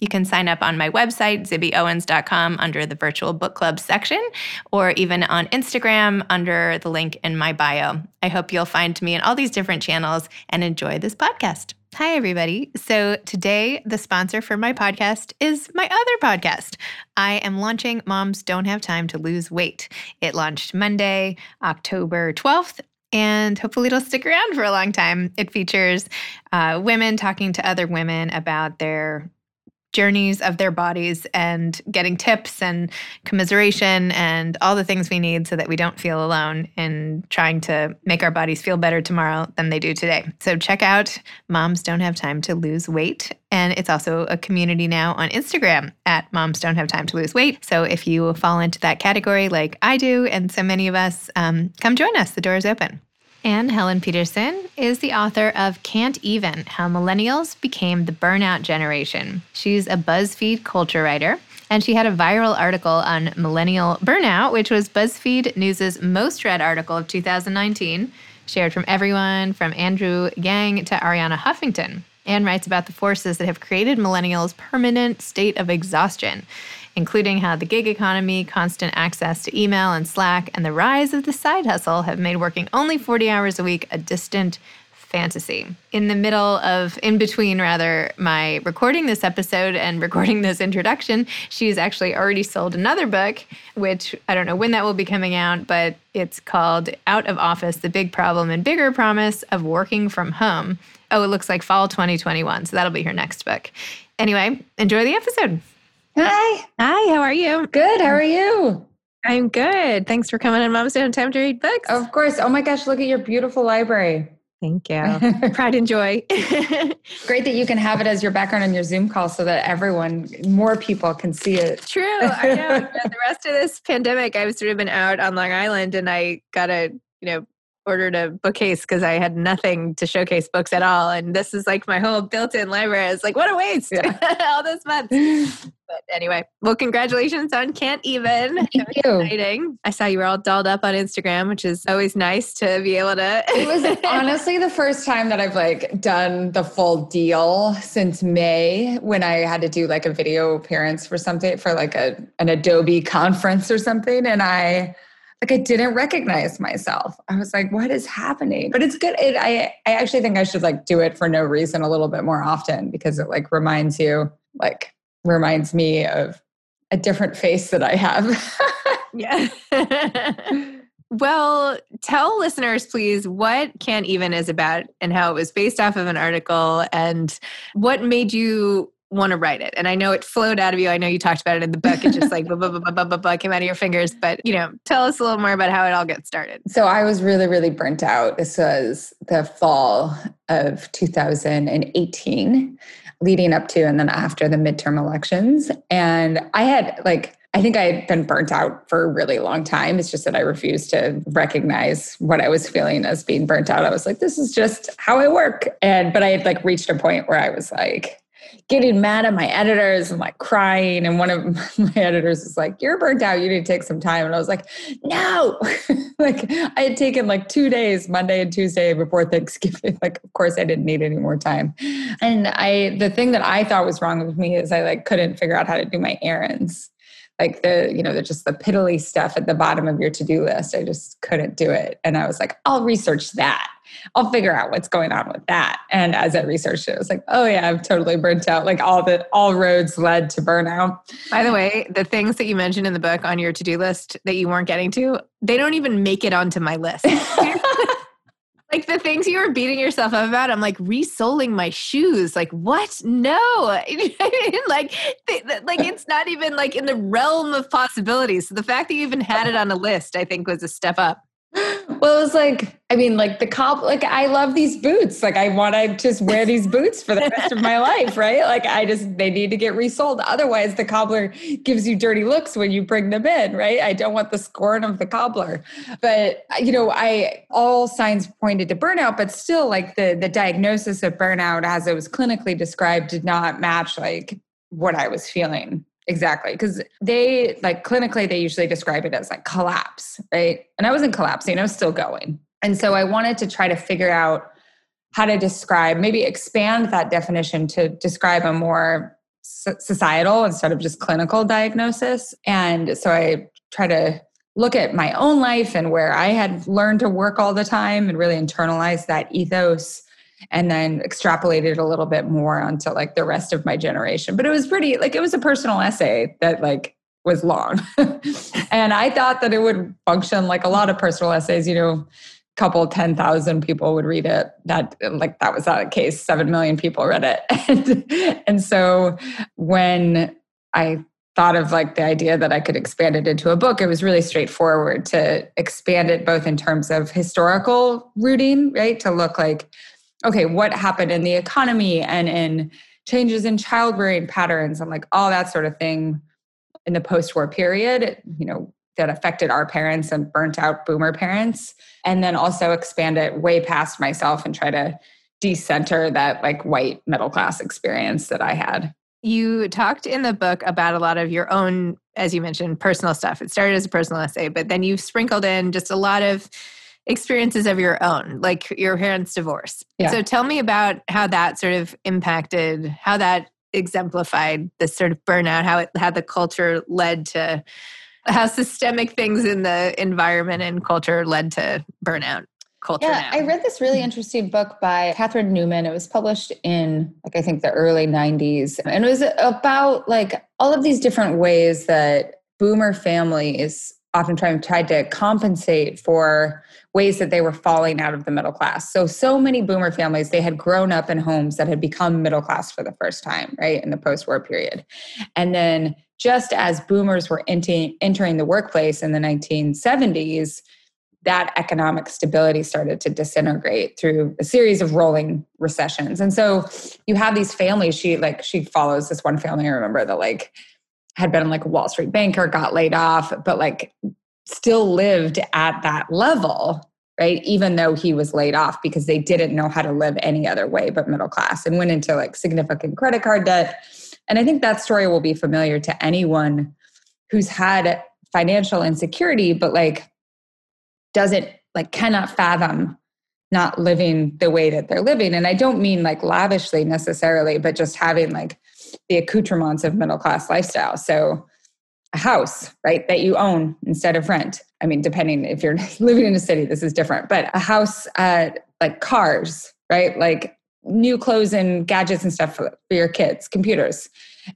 You can sign up on my website, zibbyowens.com, under the virtual book club section, or even on Instagram under the link in my bio. I hope you'll find me in all these different channels and enjoy this podcast. Hi, everybody. So, today, the sponsor for my podcast is my other podcast. I am launching Moms Don't Have Time to Lose Weight. It launched Monday, October 12th, and hopefully it'll stick around for a long time. It features uh, women talking to other women about their journeys of their bodies and getting tips and commiseration and all the things we need so that we don't feel alone in trying to make our bodies feel better tomorrow than they do today. So check out Moms Don't Have Time to Lose Weight. And it's also a community now on Instagram at Moms Don't Have Time to Lose Weight. So if you fall into that category like I do and so many of us, um, come join us. The door is open. Anne Helen Petersen is the author of Can't Even How Millennials Became the Burnout Generation. She's a BuzzFeed culture writer, and she had a viral article on millennial burnout, which was BuzzFeed News' most read article of 2019, shared from everyone from Andrew Yang to Arianna Huffington. Anne writes about the forces that have created millennials' permanent state of exhaustion including how the gig economy, constant access to email and Slack, and the rise of the side hustle have made working only 40 hours a week a distant fantasy. In the middle of, in between rather, my recording this episode and recording this introduction, she's actually already sold another book, which I don't know when that will be coming out, but it's called Out of Office The Big Problem and Bigger Promise of Working from Home. Oh, it looks like fall 2021. So that'll be her next book. Anyway, enjoy the episode. Hi. Hi, how are you? Good. How are you? I'm good. Thanks for coming on Mom's Don't Time to Read Books. Of course. Oh my gosh, look at your beautiful library. Thank you. Pride and joy. Great that you can have it as your background on your Zoom call so that everyone, more people can see it. True. I know. the rest of this pandemic, I've sort of been out on Long Island and I got a, you know, ordered a bookcase because I had nothing to showcase books at all. And this is like my whole built in library. It's like, what a waste yeah. all this month. But anyway, well, congratulations on Can't Even. Thank you. Exciting. I saw you were all dolled up on Instagram, which is always nice to be able to. it was honestly the first time that I've like done the full deal since May when I had to do like a video appearance for something for like a an Adobe conference or something. And I like I didn't recognize myself. I was like, what is happening? But it's good. It, I I actually think I should like do it for no reason a little bit more often because it like reminds you, like reminds me of a different face that I have. yeah. well, tell listeners, please, what Can't Even is about and how it was based off of an article and what made you want to write it. And I know it flowed out of you. I know you talked about it in the book. It just like blah, blah, blah, blah, blah, blah, came out of your fingers. But, you know, tell us a little more about how it all gets started. So I was really, really burnt out. This was the fall of 2018, leading up to and then after the midterm elections. And I had like, I think I had been burnt out for a really long time. It's just that I refused to recognize what I was feeling as being burnt out. I was like, this is just how I work. And, but I had like reached a point where I was like, getting mad at my editors and like crying. And one of my editors was like, You're burnt out. You need to take some time. And I was like, No. like I had taken like two days, Monday and Tuesday before Thanksgiving. Like, of course, I didn't need any more time. And I, the thing that I thought was wrong with me is I like couldn't figure out how to do my errands like the you know the just the piddly stuff at the bottom of your to-do list i just couldn't do it and i was like i'll research that I'll figure out what's going on with that. And as I researched it, I was like, oh yeah, I'm totally burnt out. Like all the all roads led to burnout. By the way, the things that you mentioned in the book on your to-do list that you weren't getting to, they don't even make it onto my list. like the things you were beating yourself up about i'm like resoling my shoes like what no like like it's not even like in the realm of possibilities so the fact that you even had it on a list i think was a step up well, it was like, I mean, like the cop, like I love these boots. Like I want to just wear these boots for the rest of my life, right? Like I just, they need to get resoled. Otherwise, the cobbler gives you dirty looks when you bring them in, right? I don't want the scorn of the cobbler. But, you know, I, all signs pointed to burnout, but still like the, the diagnosis of burnout as it was clinically described did not match like what I was feeling Exactly. Because they, like clinically, they usually describe it as like collapse, right? And I wasn't collapsing, I was still going. And so I wanted to try to figure out how to describe, maybe expand that definition to describe a more societal instead of just clinical diagnosis. And so I try to look at my own life and where I had learned to work all the time and really internalize that ethos and then extrapolated a little bit more onto like the rest of my generation. But it was pretty like it was a personal essay that like was long. and I thought that it would function like a lot of personal essays, you know, a couple 10,000 people would read it. That like that was not the case. 7 million people read it. and, and so when I thought of like the idea that I could expand it into a book, it was really straightforward to expand it both in terms of historical rooting, right? To look like okay, what happened in the economy and in changes in childbearing patterns and like all that sort of thing in the post-war period, you know, that affected our parents and burnt out boomer parents. And then also expand it way past myself and try to decenter that like white middle class experience that I had. You talked in the book about a lot of your own, as you mentioned, personal stuff. It started as a personal essay, but then you've sprinkled in just a lot of experiences of your own, like your parents' divorce. Yeah. So tell me about how that sort of impacted, how that exemplified this sort of burnout, how it how the culture led to how systemic things in the environment and culture led to burnout culture. Yeah, now. I read this really mm-hmm. interesting book by Katherine Newman. It was published in like I think the early 90s. And it was about like all of these different ways that boomer families often tried to compensate for ways that they were falling out of the middle class. So, so many boomer families, they had grown up in homes that had become middle class for the first time, right, in the post war period. And then, just as boomers were entering the workplace in the 1970s, that economic stability started to disintegrate through a series of rolling recessions. And so you have these families, she like she follows this one family I remember that like had been like a Wall Street banker, got laid off, but like still lived at that level, right? Even though he was laid off because they didn't know how to live any other way but middle class and went into like significant credit card debt. And I think that story will be familiar to anyone who's had financial insecurity, but like doesn't like cannot fathom not living the way that they're living. And I don't mean like lavishly necessarily, but just having like the accoutrements of middle class lifestyle. So a house, right, that you own instead of rent. I mean, depending if you're living in a city, this is different, but a house, uh, like cars, right, like new clothes and gadgets and stuff for, for your kids, computers.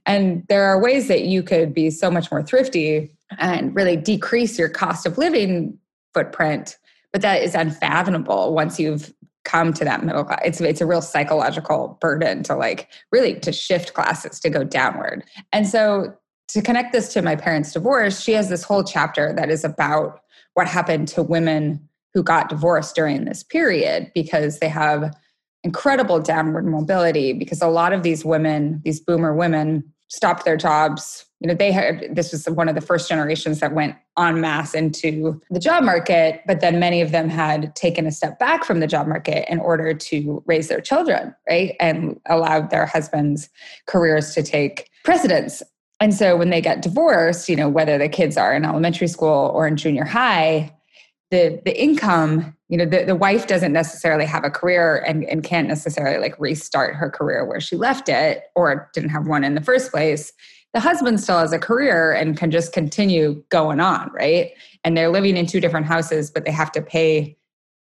And there are ways that you could be so much more thrifty and really decrease your cost of living footprint. But that is unfathomable once you've come to that middle class. It's it's a real psychological burden to like really to shift classes to go downward. And so to connect this to my parents' divorce, she has this whole chapter that is about what happened to women who got divorced during this period because they have incredible downward mobility because a lot of these women, these boomer women, stopped their jobs. You know, they had this was one of the first generations that went en masse into the job market, but then many of them had taken a step back from the job market in order to raise their children, right? And allowed their husbands' careers to take precedence. And so when they get divorced, you know, whether the kids are in elementary school or in junior high, the the income, you know, the, the wife doesn't necessarily have a career and, and can't necessarily like restart her career where she left it or didn't have one in the first place. The husband still has a career and can just continue going on, right? And they're living in two different houses, but they have to pay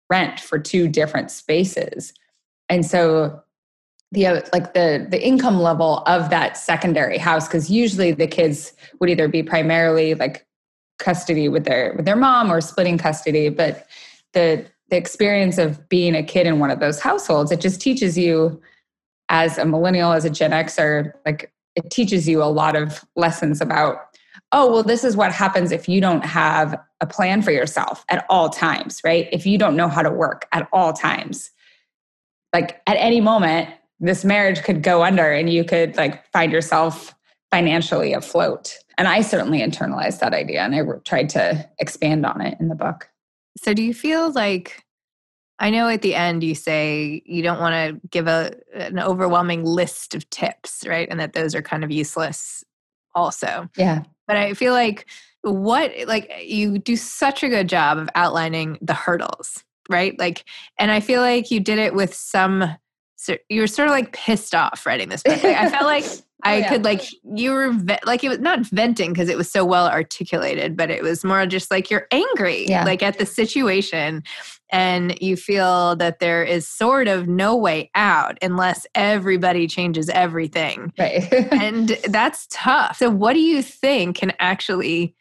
rent for two different spaces. And so the uh, like the the income level of that secondary house because usually the kids would either be primarily like custody with their with their mom or splitting custody but the the experience of being a kid in one of those households it just teaches you as a millennial as a gen xer like it teaches you a lot of lessons about oh, well, this is what happens if you don't have a plan for yourself at all times, right? If you don't know how to work at all times. Like at any moment, this marriage could go under and you could like find yourself financially afloat. And I certainly internalized that idea and I tried to expand on it in the book. So, do you feel like I know at the end you say you don't want to give a an overwhelming list of tips, right? And that those are kind of useless also. Yeah. But I feel like what like you do such a good job of outlining the hurdles, right? Like and I feel like you did it with some you were sort of like pissed off writing this book. Like, I felt like Oh, I yeah. could like you were ve- like it was not venting because it was so well articulated, but it was more just like you're angry yeah. like at the situation and you feel that there is sort of no way out unless everybody changes everything. Right. and that's tough. So what do you think can actually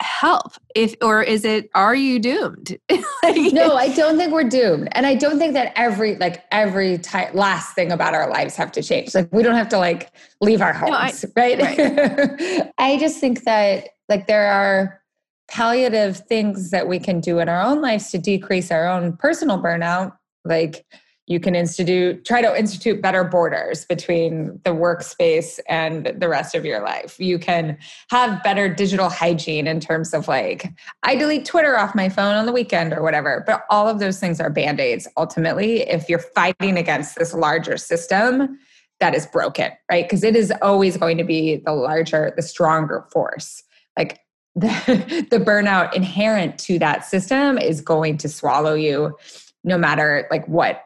help if or is it are you doomed like, no i don't think we're doomed and i don't think that every like every ty- last thing about our lives have to change like we don't have to like leave our homes no, I, right, right. i just think that like there are palliative things that we can do in our own lives to decrease our own personal burnout like you can institute try to institute better borders between the workspace and the rest of your life. You can have better digital hygiene in terms of like i delete twitter off my phone on the weekend or whatever but all of those things are band-aids ultimately. If you're fighting against this larger system that is broken right? Because it is always going to be the larger the stronger force. Like the, the burnout inherent to that system is going to swallow you no matter like what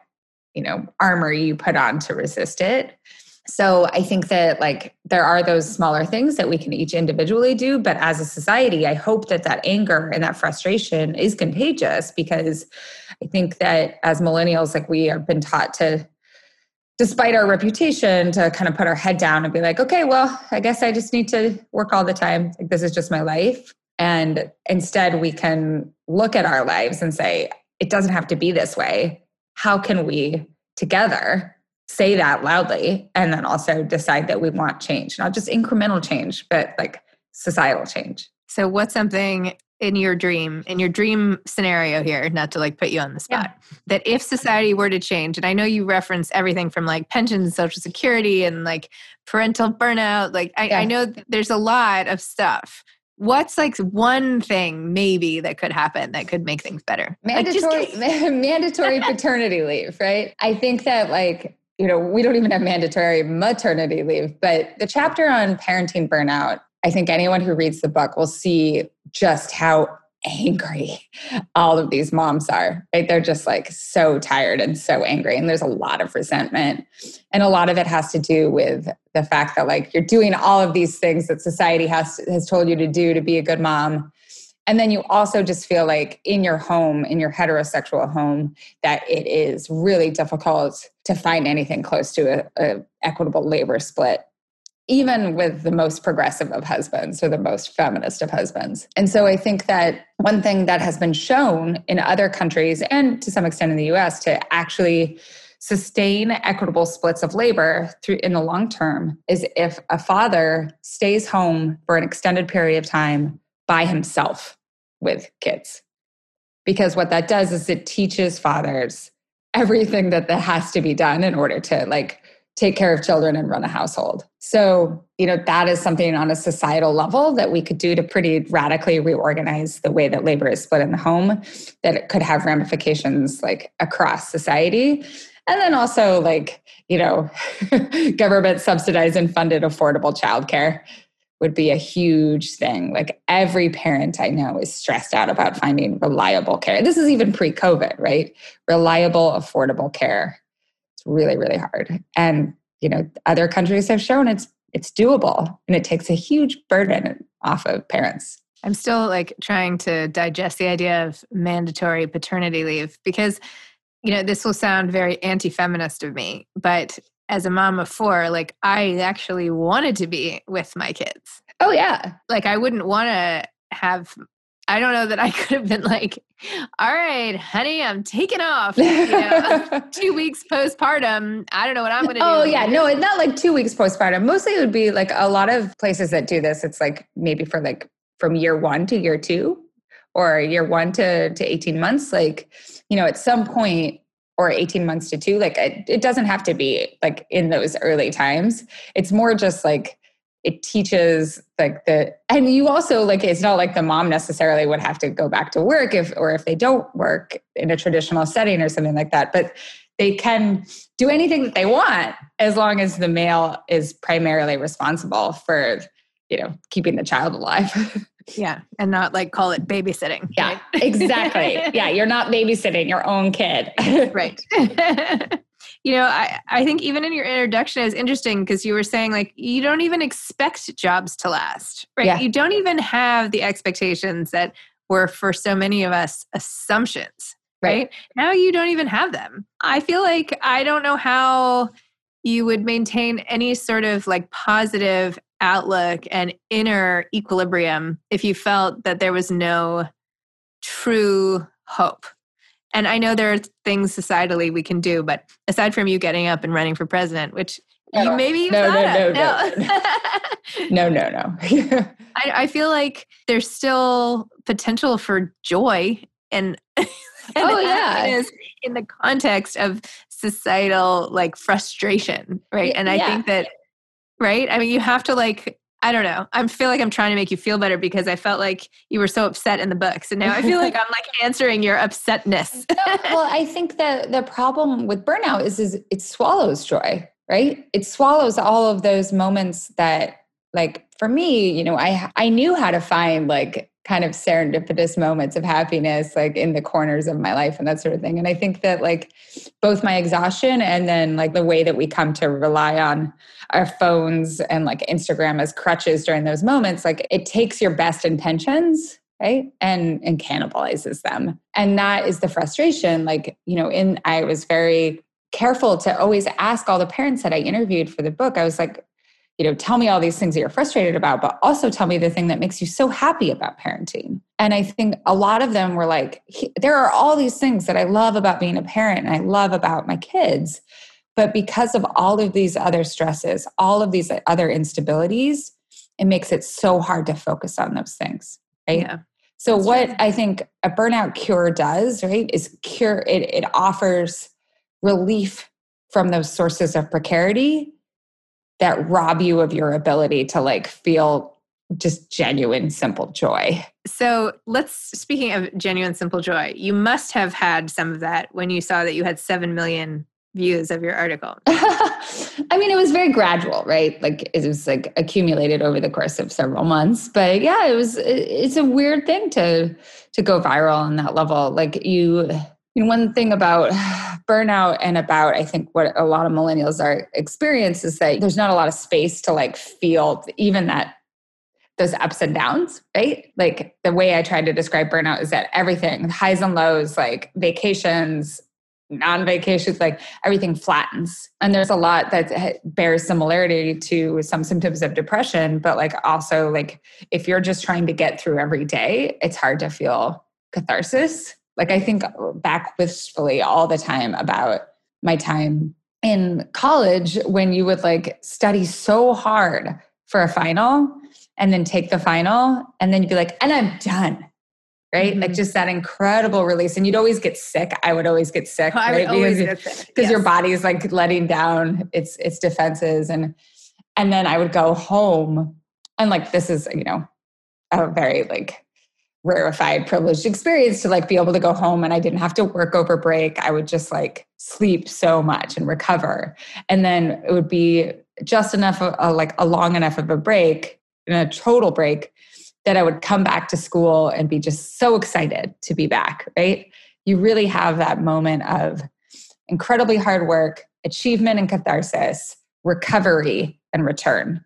you know armor you put on to resist it. So i think that like there are those smaller things that we can each individually do but as a society i hope that that anger and that frustration is contagious because i think that as millennials like we have been taught to despite our reputation to kind of put our head down and be like okay well i guess i just need to work all the time. Like this is just my life. And instead we can look at our lives and say it doesn't have to be this way how can we together say that loudly and then also decide that we want change not just incremental change but like societal change so what's something in your dream in your dream scenario here not to like put you on the spot yeah. that if society were to change and i know you reference everything from like pensions and social security and like parental burnout like I, yeah. I know there's a lot of stuff what's like one thing maybe that could happen that could make things better? Mandatory like mandatory paternity leave right? I think that like you know we don't even have mandatory maternity leave but the chapter on parenting burnout i think anyone who reads the book will see just how angry. All of these moms are right? They're just like so tired and so angry and there's a lot of resentment. And a lot of it has to do with the fact that like you're doing all of these things that society has has told you to do to be a good mom. And then you also just feel like in your home in your heterosexual home that it is really difficult to find anything close to a, a equitable labor split even with the most progressive of husbands or the most feminist of husbands. And so I think that one thing that has been shown in other countries and to some extent in the US to actually sustain equitable splits of labor through in the long term is if a father stays home for an extended period of time by himself with kids. Because what that does is it teaches fathers everything that that has to be done in order to like take care of children and run a household. So, you know, that is something on a societal level that we could do to pretty radically reorganize the way that labor is split in the home, that it could have ramifications like across society. And then also, like, you know, government subsidized and funded affordable childcare would be a huge thing. Like every parent I know is stressed out about finding reliable care. This is even pre COVID, right? Reliable, affordable care really, really hard. And, you know, other countries have shown it's it's doable and it takes a huge burden off of parents. I'm still like trying to digest the idea of mandatory paternity leave because, you know, this will sound very anti feminist of me, but as a mom of four, like I actually wanted to be with my kids. Oh, yeah. Like I wouldn't want to have I don't know that I could have been like, all right, honey, I'm taking off. You know, two weeks postpartum. I don't know what I'm going to oh, do. Oh, yeah. No, it's not like two weeks postpartum. Mostly it would be like a lot of places that do this. It's like maybe for like from year one to year two or year one to, to 18 months. Like, you know, at some point, or 18 months to two, like it, it doesn't have to be like in those early times. It's more just like, it teaches like the and you also like it's not like the mom necessarily would have to go back to work if or if they don't work in a traditional setting or something like that but they can do anything that they want as long as the male is primarily responsible for you know keeping the child alive. Yeah and not like call it babysitting yeah exactly. Yeah you're not babysitting your own kid. Right you know I, I think even in your introduction is interesting because you were saying like you don't even expect jobs to last right yeah. you don't even have the expectations that were for so many of us assumptions right? right now you don't even have them i feel like i don't know how you would maintain any sort of like positive outlook and inner equilibrium if you felt that there was no true hope and I know there are things societally we can do, but aside from you getting up and running for president, which no, you maybe no, no, no, no, no, no, no, no. I, I feel like there's still potential for joy and, and oh yeah. in the context of societal like frustration right? And i yeah. think that right? I mean you have to like I don't know. I feel like I'm trying to make you feel better because I felt like you were so upset in the books, and now I feel like I'm like answering your upsetness. no, well, I think that the problem with burnout is is it swallows joy, right? It swallows all of those moments that, like, for me, you know, I I knew how to find like kind of serendipitous moments of happiness like in the corners of my life and that sort of thing. And i think that like both my exhaustion and then like the way that we come to rely on our phones and like instagram as crutches during those moments like it takes your best intentions right and and cannibalizes them. And that is the frustration like you know in i was very careful to always ask all the parents that i interviewed for the book. I was like you know, tell me all these things that you're frustrated about, but also tell me the thing that makes you so happy about parenting. And I think a lot of them were like, there are all these things that I love about being a parent and I love about my kids. But because of all of these other stresses, all of these other instabilities, it makes it so hard to focus on those things. Right. Yeah. So what right. I think a burnout cure does, right, is cure it, it offers relief from those sources of precarity that rob you of your ability to like feel just genuine simple joy. So let's speaking of genuine simple joy, you must have had some of that when you saw that you had 7 million views of your article. I mean, it was very gradual, right? Like it was like accumulated over the course of several months. But yeah, it was it's a weird thing to to go viral on that level. Like you you know, one thing about burnout and about I think what a lot of millennials are experience is that there's not a lot of space to like feel even that those ups and downs, right? Like the way I try to describe burnout is that everything, highs and lows, like vacations, non vacations, like everything flattens. And there's a lot that bears similarity to some symptoms of depression, but like also, like if you're just trying to get through every day, it's hard to feel catharsis like I think back wistfully all the time about my time in college when you would like study so hard for a final and then take the final and then you'd be like, and I'm done. Right? Mm-hmm. Like just that incredible release. And you'd always get sick. I would always get sick. Oh, right? because yes. your body is like letting down its its defenses. And and then I would go home and like this is, you know, a very like rarefied privileged experience to like be able to go home and I didn't have to work over break. I would just like sleep so much and recover. And then it would be just enough of a, like a long enough of a break and a total break that I would come back to school and be just so excited to be back, right? You really have that moment of incredibly hard work, achievement and catharsis, recovery and return.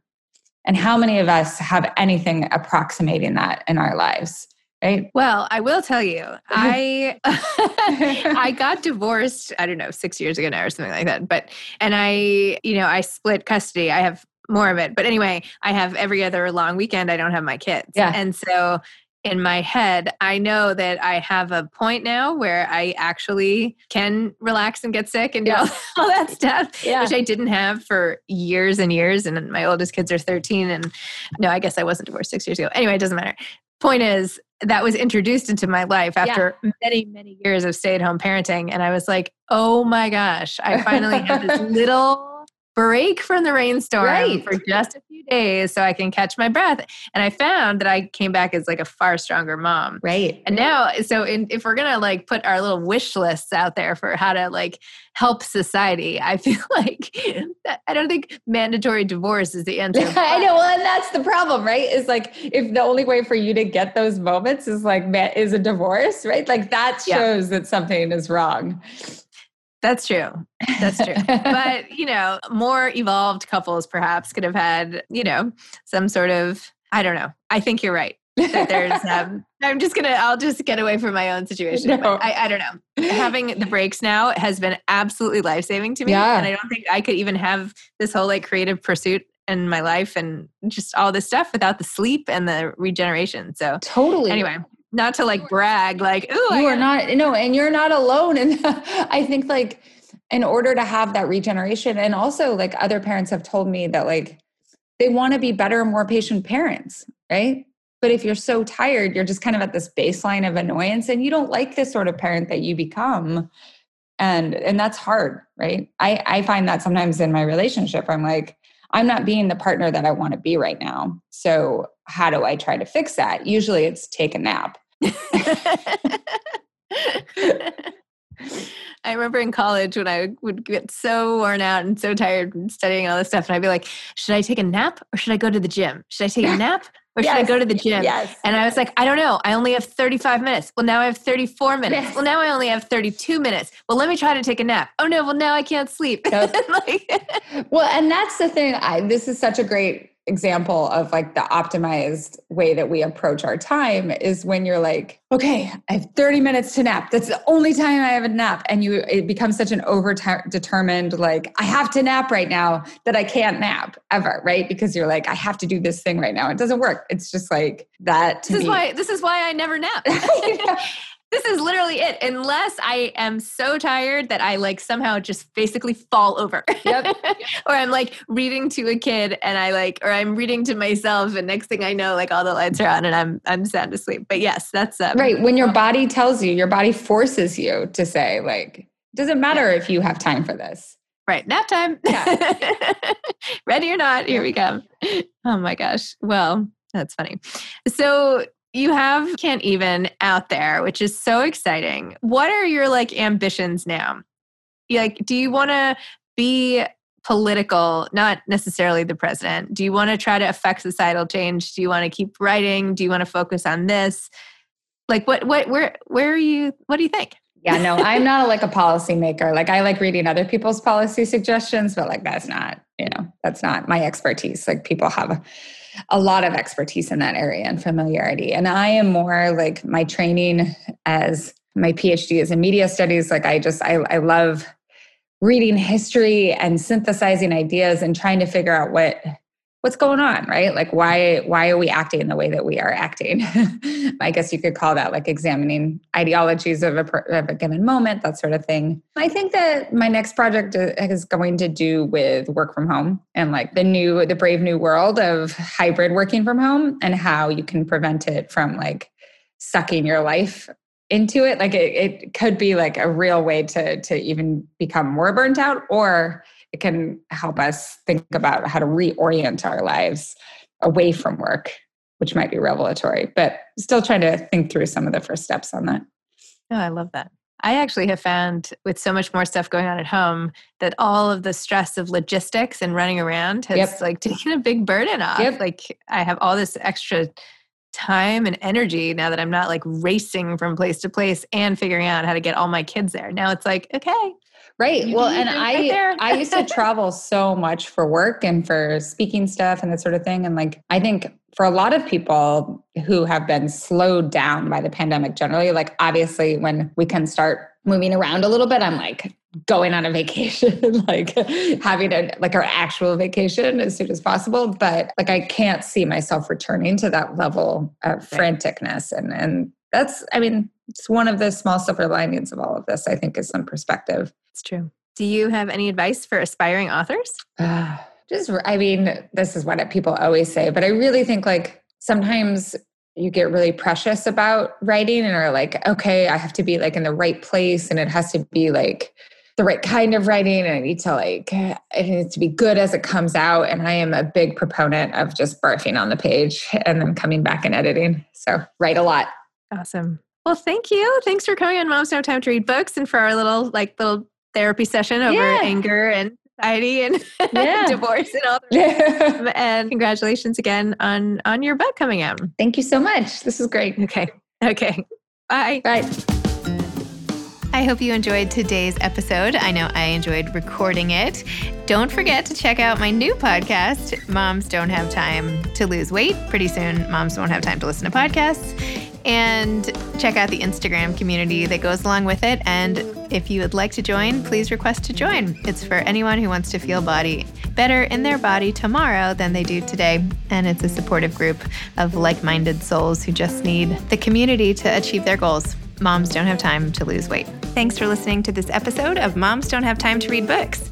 And how many of us have anything approximating that in our lives? Right? Well, I will tell you, mm-hmm. I I got divorced, I don't know, 6 years ago now or something like that. But and I, you know, I split custody. I have more of it. But anyway, I have every other long weekend I don't have my kids. Yeah. And so in my head, I know that I have a point now where I actually can relax and get sick and do yeah. all, all, that stuff, yeah. which I didn't have for years and years. And my oldest kids are 13. And no, I guess I wasn't divorced six years ago. Anyway, it doesn't matter. Point is, that was introduced into my life after yeah. many, many years of stay at home parenting. And I was like, oh my gosh, I finally have this little break from the rainstorm right. for just a few days so I can catch my breath. And I found that I came back as like a far stronger mom. Right. And now, so in, if we're going to like put our little wish lists out there for how to like help society, I feel like I don't think mandatory divorce is the answer. I know. Well, and that's the problem, right? Is like if the only way for you to get those moments is like, is a divorce, right? Like that shows yeah. that something is wrong. That's true. That's true. but, you know, more evolved couples perhaps could have had, you know, some sort of, I don't know. I think you're right. That there's, um, I'm just going to, I'll just get away from my own situation. No. I, I don't know. Having the breaks now has been absolutely life saving to me. Yeah. And I don't think I could even have this whole like creative pursuit in my life and just all this stuff without the sleep and the regeneration. So, totally. Anyway, not to like brag, like, ooh, you are not, no, and you're not alone. And I think like in order to have that regeneration, and also like other parents have told me that like they want to be better more patient parents, right? But if you're so tired, you're just kind of at this baseline of annoyance and you don't like this sort of parent that you become. And and that's hard, right? I, I find that sometimes in my relationship, I'm like, I'm not being the partner that I want to be right now. So, how do I try to fix that? Usually it's take a nap. I remember in college when I would get so worn out and so tired from studying all this stuff, and I'd be like, should I take a nap or should I go to the gym? Should I take a nap or yes. should I go to the gym? Yes. And I was like, I don't know. I only have 35 minutes. Well, now I have 34 minutes. Yes. Well, now I only have 32 minutes. Well, let me try to take a nap. Oh no, well now I can't sleep. Nope. like, well, and that's the thing. I this is such a great example of like the optimized way that we approach our time is when you're like, okay, I have 30 minutes to nap. That's the only time I have a nap. And you, it becomes such an over determined, like, I have to nap right now that I can't nap ever, right? Because you're like, I have to do this thing right now. It doesn't work. It's just like that. This is why, this is why I never nap. this is literally it unless i am so tired that i like somehow just basically fall over. Yep. or i'm like reading to a kid and i like or i'm reading to myself and next thing i know like all the lights are on and i'm i'm sound asleep. But yes that's um, right when your body tells you your body forces you to say like doesn't matter yeah. if you have time for this. Right nap time. Yeah. ready or not here we come. Oh my gosh. Well that's funny. So you have Can't Even out there, which is so exciting. What are your like ambitions now? Like, do you want to be political, not necessarily the president? Do you want to try to affect societal change? Do you want to keep writing? Do you want to focus on this? Like, what, what, where, where are you? What do you think? Yeah, no, I'm not like a policymaker. Like, I like reading other people's policy suggestions, but like, that's not, you know, that's not my expertise. Like, people have a lot of expertise in that area and familiarity. And I am more like my training as my PhD is in media studies. Like I just, I, I love reading history and synthesizing ideas and trying to figure out what what's going on right? Like why why are we acting the way that we are acting? I guess you could call that like examining ideologies of a, of a given moment that sort of thing. I think that my next project uh, is going to do with work from home and like the new the brave new world of hybrid working from home and how you can prevent it from like sucking your life into it. Like it, it could be like a real way to to even become more burnt out or it can help us think about how to reorient our lives away from work, which might be revelatory, but still trying to think through some of the first steps on that. Oh, I love that. I actually have found with so much more stuff going on at home that all of the stress of logistics and running around has yep. like taken a big burden off. Yep. Like I have all this extra time and energy now that I'm not like racing from place to place and figuring out how to get all my kids there. Now it's like, okay, Right. You well, and I I used to travel so much for work and for speaking stuff and that sort of thing. And like I think for a lot of people who have been slowed down by the pandemic generally, like obviously when we can start moving around a little bit, I'm like going on a vacation, like having a like our actual vacation as soon as possible. But like I can't see myself returning to that level of franticness. And and that's I mean, it's one of the small silver linings of all of this, I think, is some perspective. It's true. Do you have any advice for aspiring authors? Uh, just I mean, this is what people always say, but I really think like sometimes you get really precious about writing and are like, okay, I have to be like in the right place and it has to be like the right kind of writing and I need to like it needs to be good as it comes out. And I am a big proponent of just barfing on the page and then coming back and editing. So write a lot. Awesome. Well, thank you. Thanks for coming on Moms No Time to Read Books and for our little like little therapy session over yeah. anger and anxiety and yeah. divorce and all that. Um, and congratulations again on on your book coming out. Thank you so much. This is great. Okay. Okay. Bye. Bye. I hope you enjoyed today's episode. I know I enjoyed recording it. Don't forget to check out my new podcast, Moms Don't Have Time to Lose Weight. Pretty soon, moms won't have time to listen to podcasts and check out the Instagram community that goes along with it. And if you would like to join, please request to join. It's for anyone who wants to feel body better in their body tomorrow than they do today. And it's a supportive group of like-minded souls who just need the community to achieve their goals. Moms don't have time to lose weight. Thanks for listening to this episode of Moms Don't Have Time to Read Books.